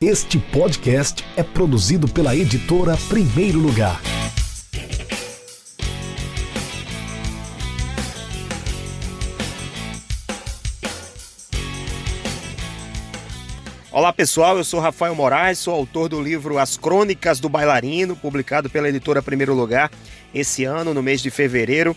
Este podcast é produzido pela editora Primeiro Lugar. Olá pessoal, eu sou Rafael Moraes, sou autor do livro As Crônicas do Bailarino, publicado pela editora Primeiro Lugar esse ano, no mês de fevereiro.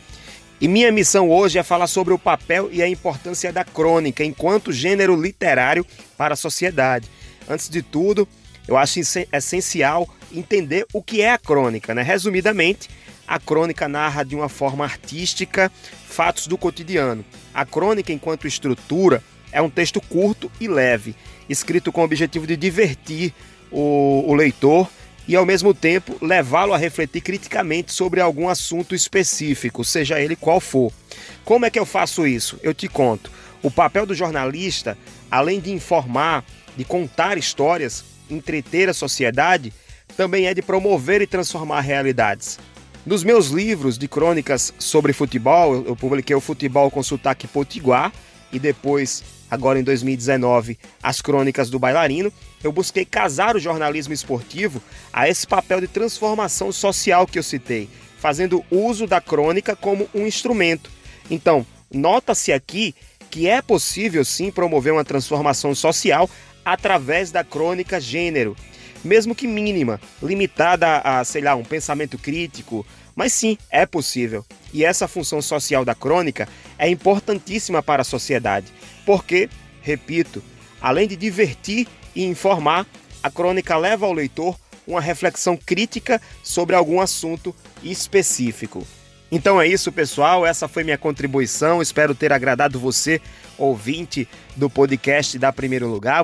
E minha missão hoje é falar sobre o papel e a importância da crônica enquanto gênero literário para a sociedade. Antes de tudo, eu acho essencial entender o que é a crônica. Né? Resumidamente, a crônica narra de uma forma artística fatos do cotidiano. A crônica, enquanto estrutura, é um texto curto e leve, escrito com o objetivo de divertir o, o leitor e, ao mesmo tempo, levá-lo a refletir criticamente sobre algum assunto específico, seja ele qual for. Como é que eu faço isso? Eu te conto. O papel do jornalista, além de informar, de contar histórias, entreter a sociedade, também é de promover e transformar realidades. Nos meus livros de crônicas sobre futebol, eu publiquei o Futebol com Sotaque Potiguar e depois, agora em 2019, as crônicas do bailarino, eu busquei casar o jornalismo esportivo a esse papel de transformação social que eu citei, fazendo uso da crônica como um instrumento. Então, nota-se aqui que é possível sim promover uma transformação social através da crônica gênero, mesmo que mínima, limitada a, sei lá, um pensamento crítico, mas sim, é possível. E essa função social da crônica é importantíssima para a sociedade, porque, repito, além de divertir e informar, a crônica leva ao leitor uma reflexão crítica sobre algum assunto específico. Então é isso, pessoal. Essa foi minha contribuição. Espero ter agradado você, ouvinte do podcast da Primeiro Lugar.